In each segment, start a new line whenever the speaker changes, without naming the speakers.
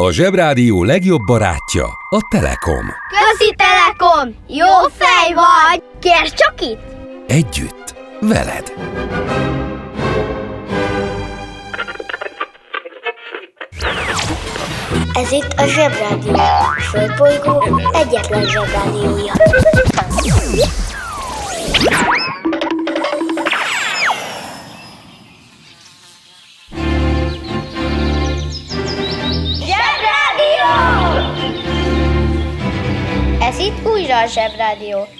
A Zsebrádió legjobb barátja a Telekom.
Közi Telekom! Jó fej vagy! Kérd csak itt!
Együtt, veled.
Ez itt a Zsebrádió. A Földbolygó egyetlen Zsebrádiója.
Zsebrádió.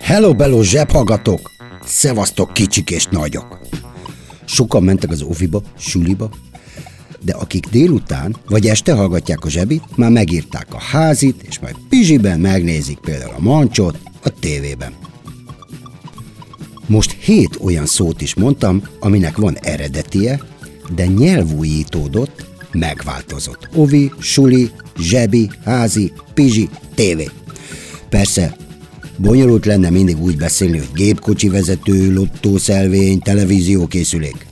Hello, bello, zsebhallgatók! Szevasztok, kicsik és nagyok! Sokan mentek az oviba, suliba, de akik délután vagy este hallgatják a zsebit, már megírták a házit, és majd pizsiben megnézik például a mancsot a tévében. Most hét olyan szót is mondtam, aminek van eredetie, de nyelvújítódott, megváltozott. Ovi, suli, zsebi, házi, pizsi, tévé. Persze, bonyolult lenne mindig úgy beszélni, hogy gépkocsi vezető, lottószelvény, televíziókészülék.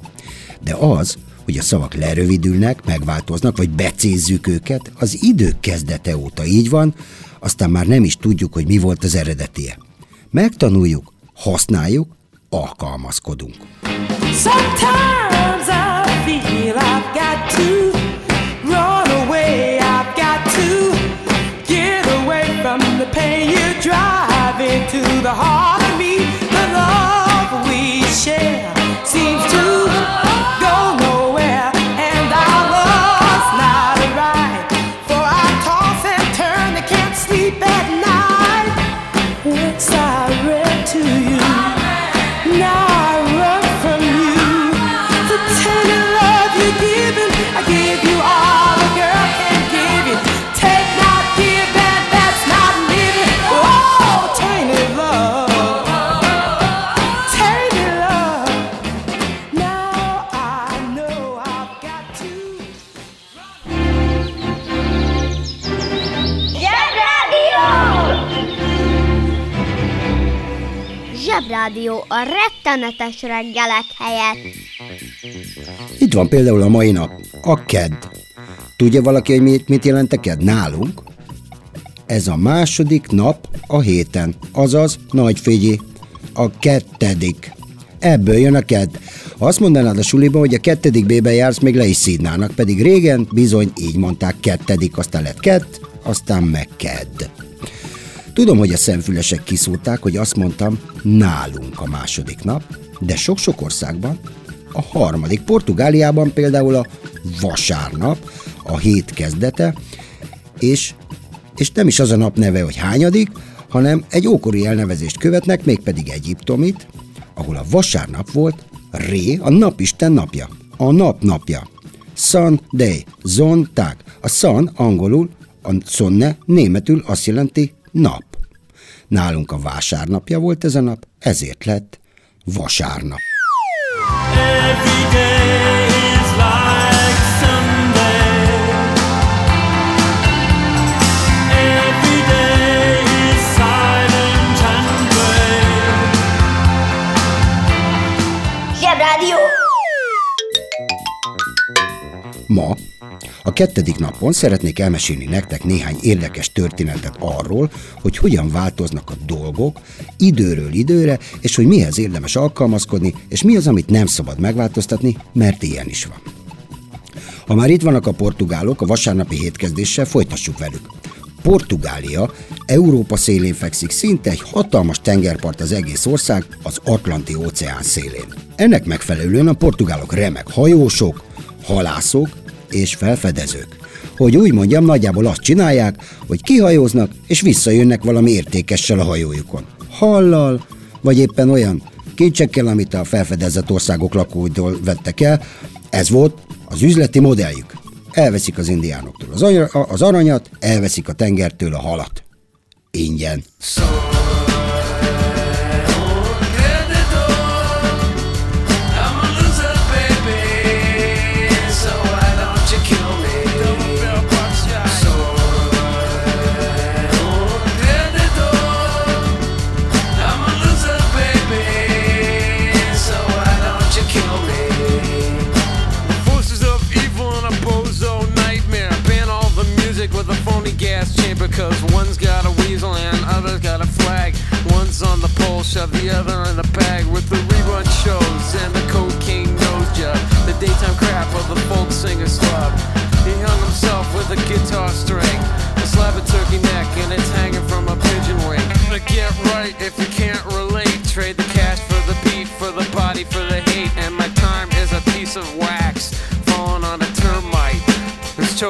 De az, hogy a szavak lerövidülnek, megváltoznak, vagy becézzük őket, az idők kezdete óta így van, aztán már nem is tudjuk, hogy mi volt az eredetie. Megtanuljuk, használjuk, alkalmazkodunk.
Sometimes I feel I've the heart
Zsebrádió a rettenetes reggelek helyett.
Itt van például a mai nap, a kedd. Tudja valaki, hogy mit, mit jelent a kedd nálunk? Ez a második nap a héten, azaz nagyfigyi, a kettedik. Ebből jön a kedd. Ha azt mondanád a suliban, hogy a kettedik B-ben jársz, még le is szídnának, pedig régen bizony így mondták kettedik, aztán lett kett, aztán meg kedd. Tudom, hogy a szemfülesek kiszólták, hogy azt mondtam, nálunk a második nap, de sok-sok országban a harmadik. Portugáliában például a vasárnap, a hét kezdete, és, és nem is az a nap neve, hogy hányadik, hanem egy ókori elnevezést követnek, mégpedig egyiptomit, ahol a vasárnap volt Ré, a napisten napja, a nap napja. Sunday, Zontag. A sun angolul, a sonne németül azt jelenti nap. Nálunk a vásárnapja volt ez a nap, ezért lett vasárnap.
Every day is!
Ma a kettedik napon szeretnék elmesélni nektek néhány érdekes történetet arról, hogy hogyan változnak a dolgok időről időre, és hogy mihez érdemes alkalmazkodni, és mi az, amit nem szabad megváltoztatni, mert ilyen is van. Ha már itt vannak a portugálok, a vasárnapi hétkezdéssel folytassuk velük. Portugália Európa szélén fekszik, szinte egy hatalmas tengerpart az egész ország, az Atlanti óceán szélén. Ennek megfelelően a portugálok remek hajósok, halászok és felfedezők. Hogy úgy mondjam, nagyjából azt csinálják, hogy kihajóznak és visszajönnek valami értékessel a hajójukon. Hallal, vagy éppen olyan kincsekkel, amit a felfedezett országok lakóitól vettek el. Ez volt az üzleti modelljük. Elveszik az indiánoktól az, az aranyat, elveszik a tengertől a halat. Ingyen.
Forces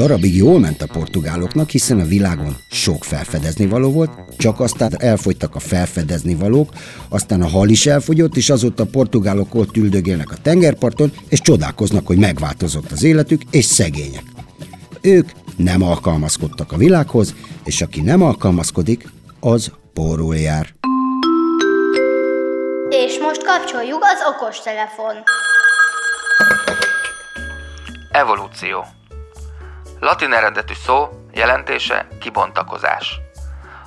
Darabig jól ment a portugáloknak, hiszen a világon sok felfedezni való volt, csak aztán elfogytak a felfedezni valók, aztán a hal is elfogyott, és azóta a portugálok ott üldögélnek a tengerparton, és csodálkoznak, hogy megváltozott az életük, és szegények. Ők nem alkalmazkodtak a világhoz, és aki nem alkalmazkodik, az porul jár.
És most kapcsoljuk az okostelefon.
Evolúció. Latin eredetű szó, jelentése kibontakozás.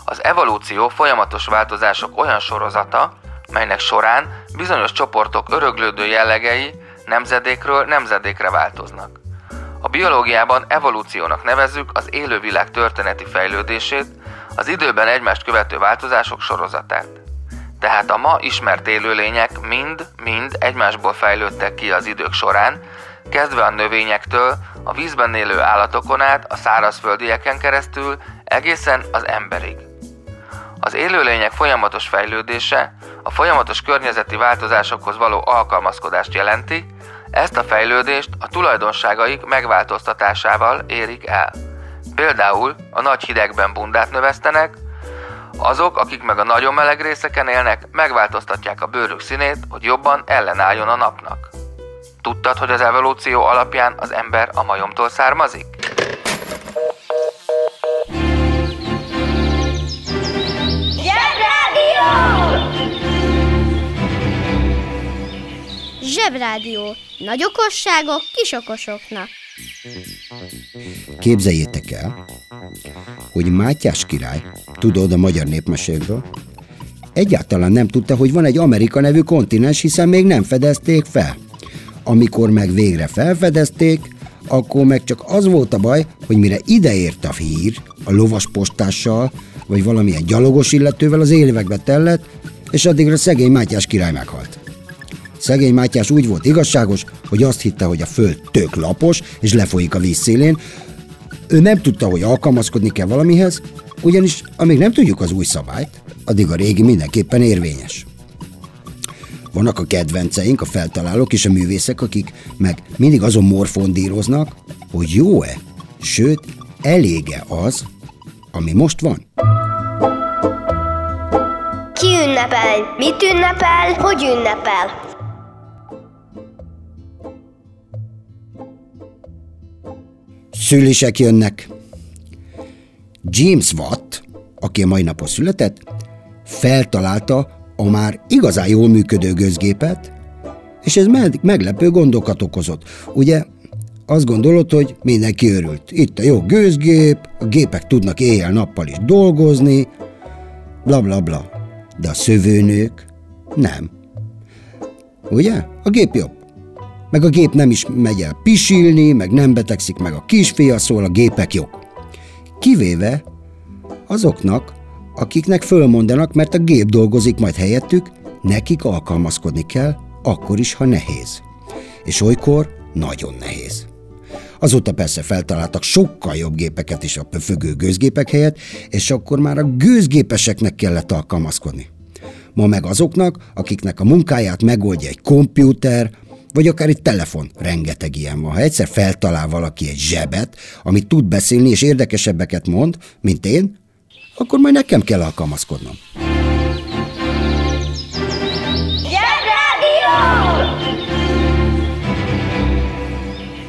Az evolúció folyamatos változások olyan sorozata, melynek során bizonyos csoportok öröglődő jellegei nemzedékről nemzedékre változnak. A biológiában evolúciónak nevezzük az élővilág történeti fejlődését, az időben egymást követő változások sorozatát. Tehát a ma ismert élőlények mind-mind egymásból fejlődtek ki az idők során, kezdve a növényektől, a vízben élő állatokon át, a szárazföldieken keresztül, egészen az emberig. Az élőlények folyamatos fejlődése a folyamatos környezeti változásokhoz való alkalmazkodást jelenti, ezt a fejlődést a tulajdonságaik megváltoztatásával érik el. Például a nagy hidegben bundát növesztenek, azok, akik meg a nagyon meleg részeken élnek, megváltoztatják a bőrük színét, hogy jobban ellenálljon a napnak. Tudtad, hogy az evolúció alapján az ember a majomtól származik?
Zsebrádió! Zsebrádió. Nagy okosságok kis okosoknak.
Képzeljétek el, hogy Mátyás király, tudod a magyar népmesékből, egyáltalán nem tudta, hogy van egy Amerika nevű kontinens, hiszen még nem fedezték fel. Amikor meg végre felfedezték, akkor meg csak az volt a baj, hogy mire ideért a hír, a lovas postással, vagy valamilyen gyalogos illetővel az évekbe tellett, és addigra szegény Mátyás király meghalt. Szegény Mátyás úgy volt igazságos, hogy azt hitte, hogy a föld tök lapos, és lefolyik a víz szélén. Ő nem tudta, hogy alkalmazkodni kell valamihez, ugyanis amíg nem tudjuk az új szabályt, addig a régi mindenképpen érvényes. Vannak a kedvenceink, a feltalálók és a művészek, akik meg mindig azon morfondíroznak, hogy jó-e, sőt, elége az, ami most van.
ünnepel? Mit ünnepel? Hogy ünnepel?
Szülisek jönnek. James Watt, aki a mai napon született, feltalálta a már igazán jól működő gőzgépet, és ez meg, meglepő gondokat okozott. Ugye azt gondolod, hogy mindenki örült. Itt a jó gőzgép, a gépek tudnak éjjel-nappal is dolgozni, bla bla bla. De a szövőnők nem. Ugye? A gép jobb. Meg a gép nem is megy el pisilni, meg nem betegszik meg a kisfia, szóval a gépek jók. Kivéve azoknak, akiknek fölmondanak, mert a gép dolgozik majd helyettük, nekik alkalmazkodni kell, akkor is, ha nehéz. És olykor nagyon nehéz. Azóta persze feltaláltak sokkal jobb gépeket is a pöfögő gőzgépek helyett, és akkor már a gőzgépeseknek kellett alkalmazkodni. Ma meg azoknak, akiknek a munkáját megoldja egy kompjúter, vagy akár egy telefon. Rengeteg ilyen van. Ha egyszer feltalál valaki egy zsebet, amit tud beszélni és érdekesebbeket mond, mint én, akkor majd nekem kell alkalmazkodnom.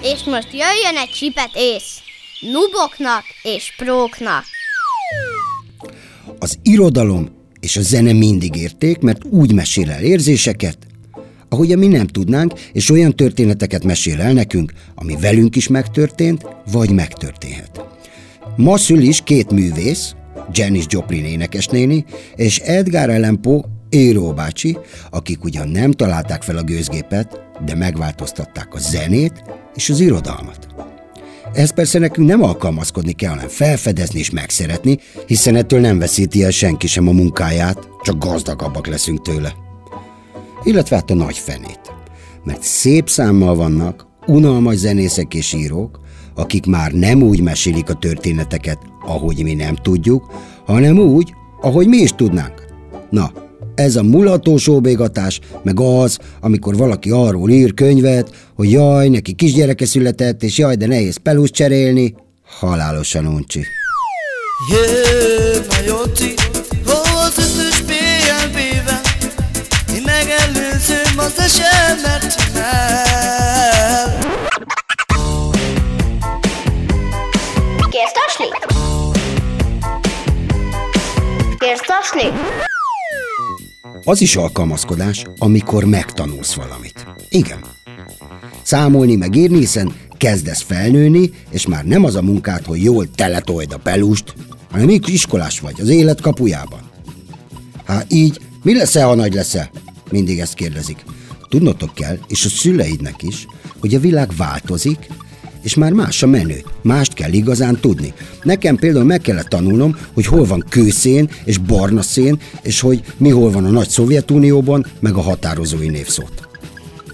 És most jöjjön egy csipet ész. Nuboknak és próknak.
Az irodalom és a zene mindig érték, mert úgy mesél el érzéseket, ahogy mi nem tudnánk, és olyan történeteket mesél el nekünk, ami velünk is megtörtént, vagy megtörténhet. Ma szül is két művész, Janis Joplin énekesnéni, és Edgar Allan Poe Éró bácsi, akik ugyan nem találták fel a gőzgépet, de megváltoztatták a zenét és az irodalmat. Ez persze nekünk nem alkalmazkodni kell, hanem felfedezni és megszeretni, hiszen ettől nem veszíti el senki sem a munkáját, csak gazdagabbak leszünk tőle. Illetve hát a nagy fenét. Mert szép számmal vannak unalmas zenészek és írók, akik már nem úgy mesélik a történeteket, ahogy mi nem tudjuk, hanem úgy, ahogy mi is tudnánk. Na, ez a mulatós óbégatás, meg az, amikor valaki arról ír könyvet, hogy jaj, neki kisgyereke született, és jaj, de nehéz pelus cserélni, halálosan uncsi.
Én megelőzöm az esemet csinál
Tasni?
Az is alkalmazkodás, amikor megtanulsz valamit. Igen. Számolni meg írni, hiszen kezdesz felnőni, és már nem az a munkát, hogy jól teletold a pelust, hanem még iskolás vagy, az élet kapujában. Hát így, mi lesz-e, ha nagy leszel? Mindig ezt kérdezik. Tudnotok kell, és a szüleidnek is, hogy a világ változik, és már más a menő. Mást kell igazán tudni. Nekem például meg kellett tanulnom, hogy hol van kőszén és barna szén, és hogy mi hol van a nagy Szovjetunióban, meg a határozói névszót.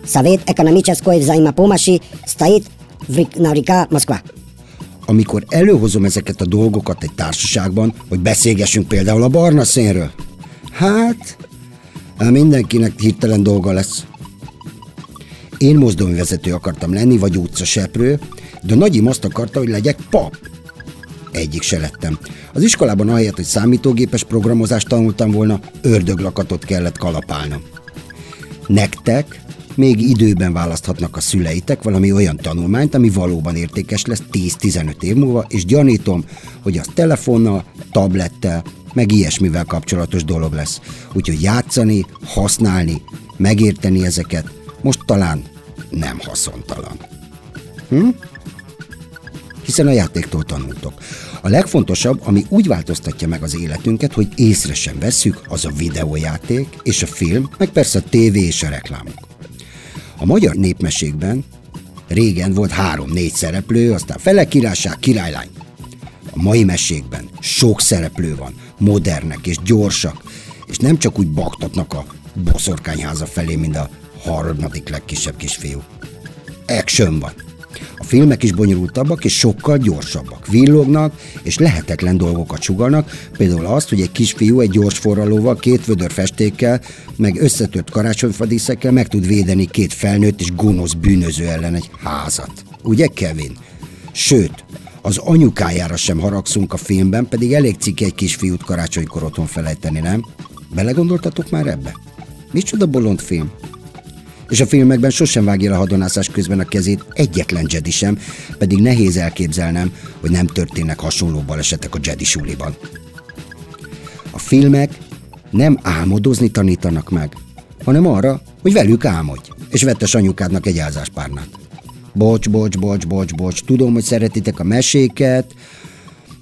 Szavét ekonomicseszkoj zaima pomasi, Stajit vriknarika Moszkva.
Amikor előhozom ezeket a dolgokat egy társaságban, hogy beszélgessünk például a barna szénről, hát, hát mindenkinek hirtelen dolga lesz. Én mozdonyvezető akartam lenni, vagy utcaseprő, de nagyim azt akarta, hogy legyek pap. Egyik se lettem. Az iskolában ahelyett, hogy számítógépes programozást tanultam volna, ördöglakatot kellett kalapálnom. Nektek még időben választhatnak a szüleitek valami olyan tanulmányt, ami valóban értékes lesz 10-15 év múlva, és gyanítom, hogy az telefonnal, tablettel, meg ilyesmivel kapcsolatos dolog lesz. Úgyhogy játszani, használni, megérteni ezeket most talán nem haszontalan. Hm? Hiszen a játéktól tanultok. A legfontosabb, ami úgy változtatja meg az életünket, hogy észre sem vesszük, az a videójáték és a film, meg persze a tévé és a reklámok. A magyar népmesékben régen volt három-négy szereplő, aztán fele királyság, királylány. A mai mesékben sok szereplő van, modernek és gyorsak, és nem csak úgy baktatnak a boszorkányháza felé, mint a harmadik legkisebb kisfiú. Action van. A filmek is bonyolultabbak és sokkal gyorsabbak. Villognak és lehetetlen dolgokat sugalnak, például azt, hogy egy kisfiú egy gyors forralóval, két vödör festékkel, meg összetört karácsonyfadíszekkel meg tud védeni két felnőtt és gonosz bűnöző ellen egy házat. Ugye, Kevin? Sőt, az anyukájára sem haragszunk a filmben, pedig elég cikk egy kisfiút karácsonykor otthon felejteni, nem? Belegondoltatok már ebbe? Micsoda bolond film? És a filmekben sosem vágja a hadonászás közben a kezét egyetlen Jedi sem, pedig nehéz elképzelnem, hogy nem történnek hasonló balesetek a Jedi suliban. A filmek nem álmodozni tanítanak meg, hanem arra, hogy velük álmodj, és vettes anyukádnak egy álzáspárnát. Bocs, bocs, bocs, bocs, bocs, tudom, hogy szeretitek a meséket,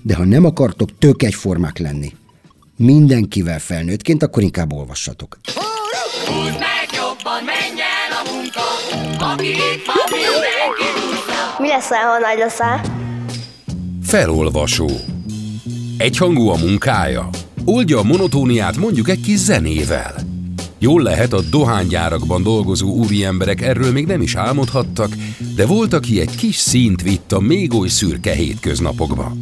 de ha nem akartok tök egyformák lenni, mindenkivel felnőttként, akkor inkább olvassatok.
Húzd meg jobban, menjen a munka, aki itt van, mindenki
Mi leszel, ha nagy leszel?
Felolvasó. Egyhangú a munkája. Oldja a monotóniát mondjuk egy kis zenével. Jól lehet, a dohánygyárakban dolgozó úriemberek erről még nem is álmodhattak, de volt, aki egy kis színt vitt a még oly szürke hétköznapokba.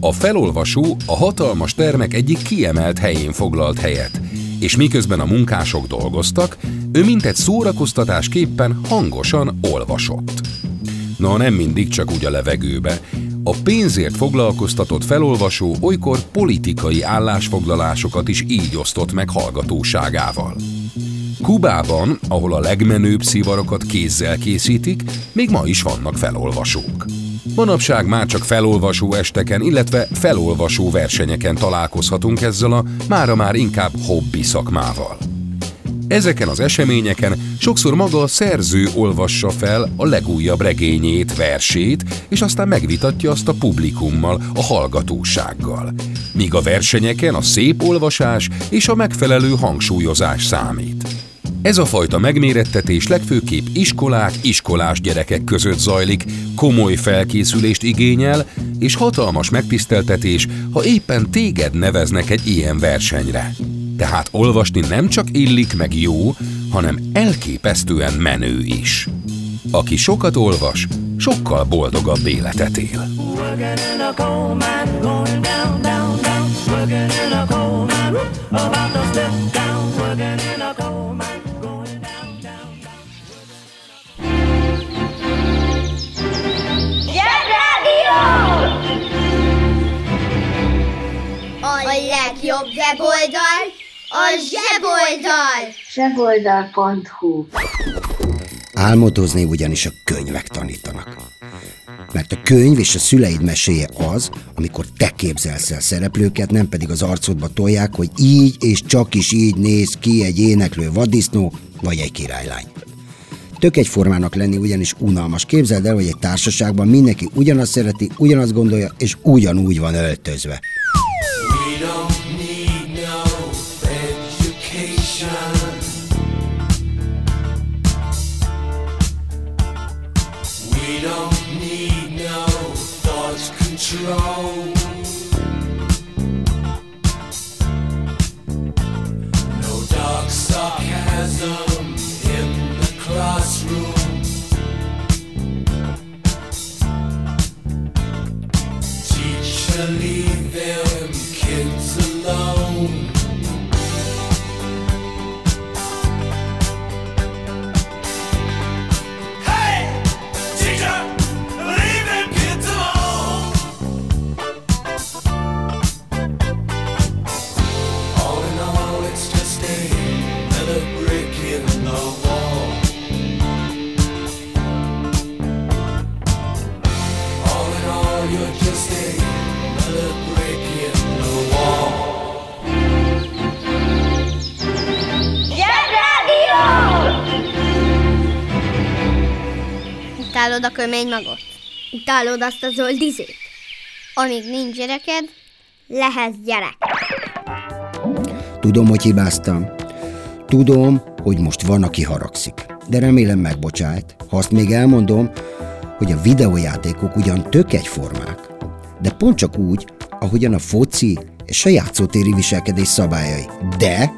A felolvasó a hatalmas termek egyik kiemelt helyén foglalt helyet, és miközben a munkások dolgoztak, ő mintegy szórakoztatásképpen hangosan olvasott. Na, nem mindig csak úgy a levegőbe. A pénzért foglalkoztatott felolvasó olykor politikai állásfoglalásokat is így osztott meg hallgatóságával. Kubában, ahol a legmenőbb szivarokat kézzel készítik, még ma is vannak felolvasók. Manapság már csak felolvasó esteken, illetve felolvasó versenyeken találkozhatunk ezzel a mára már inkább hobbi szakmával. Ezeken az eseményeken sokszor maga a szerző olvassa fel a legújabb regényét, versét, és aztán megvitatja azt a publikummal, a hallgatósággal. Míg a versenyeken a szép olvasás és a megfelelő hangsúlyozás számít. Ez a fajta megmérettetés legfőképp iskolák, iskolás gyerekek között zajlik, komoly felkészülést igényel, és hatalmas megtiszteltetés, ha éppen téged neveznek egy ilyen versenyre. Tehát olvasni nem csak illik meg jó, hanem elképesztően menő is. Aki sokat olvas, sokkal boldogabb életet él.
Working in a coal mine, going down, down, down. Working in a coal mine, about
legjobb weboldal a zseboldal!
Zseboldal.hu
Álmodozni ugyanis a könyvek tanítanak. Mert a könyv és a szüleid meséje az, amikor te képzelsz el szereplőket, nem pedig az arcodba tolják, hogy így és csak is így néz ki egy éneklő vaddisznó vagy egy királylány. Tök egyformának lenni ugyanis unalmas. Képzeld el, hogy egy társaságban mindenki ugyanazt szereti, ugyanazt gondolja, és ugyanúgy van öltözve.
Control.
Utálod a kömény magot? Utálod azt a zöld izét? Amíg nincs gyereked, lehetsz gyerek.
Tudom, hogy hibáztam. Tudom, hogy most van, aki haragszik. De remélem megbocsájt, ha azt még elmondom, hogy a videójátékok ugyan tök egyformák, de pont csak úgy, ahogyan a foci és a játszótéri viselkedés szabályai. De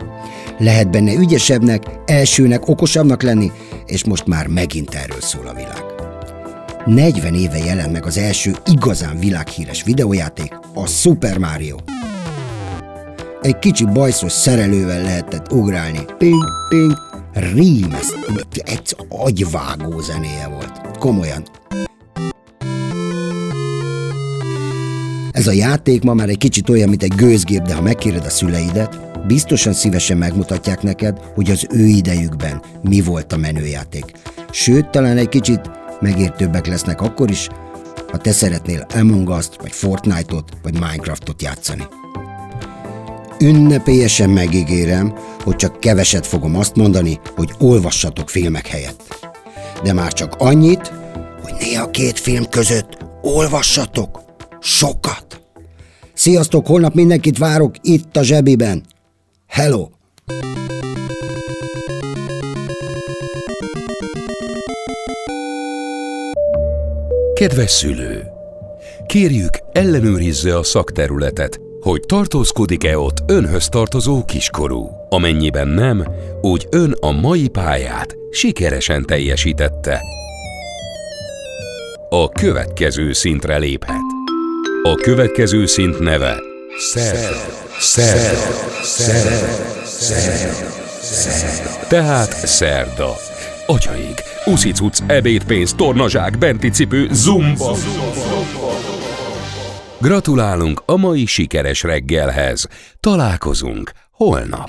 lehet benne ügyesebbnek, elsőnek, okosabbnak lenni, és most már megint erről szól a világ. 40 éve jelent meg az első igazán világhíres videójáték, a Super Mario. Egy kicsi bajszos szerelővel lehetett ugrálni. Ping, ping, rímez, egy agyvágó zenéje volt. Komolyan. Ez a játék ma már egy kicsit olyan, mint egy gőzgép, de ha megkéred a szüleidet, biztosan szívesen megmutatják neked, hogy az ő idejükben mi volt a menőjáték. Sőt, talán egy kicsit megértőbbek lesznek akkor is, ha te szeretnél Among Us-t, vagy Fortnite-ot, vagy Minecraft-ot játszani. Ünnepélyesen megígérem, hogy csak keveset fogom azt mondani, hogy olvassatok filmek helyett. De már csak annyit, hogy néha két film között olvassatok sokat. Sziasztok, holnap mindenkit várok itt a zsebiben. Hello!
Kedves szülő! Kérjük, ellenőrizze a szakterületet, hogy tartózkodik-e ott önhöz tartozó kiskorú. Amennyiben nem, úgy ön a mai pályát sikeresen teljesítette. A következő szintre léphet. A következő szint neve Szerv. Szerv. Szerv. Szerv. Szerv. Tehát szerda. Atyaik, uszicuc, ebédpénz, tornazsák, benti cipő, zumba. Gratulálunk a mai sikeres reggelhez. Találkozunk holnap.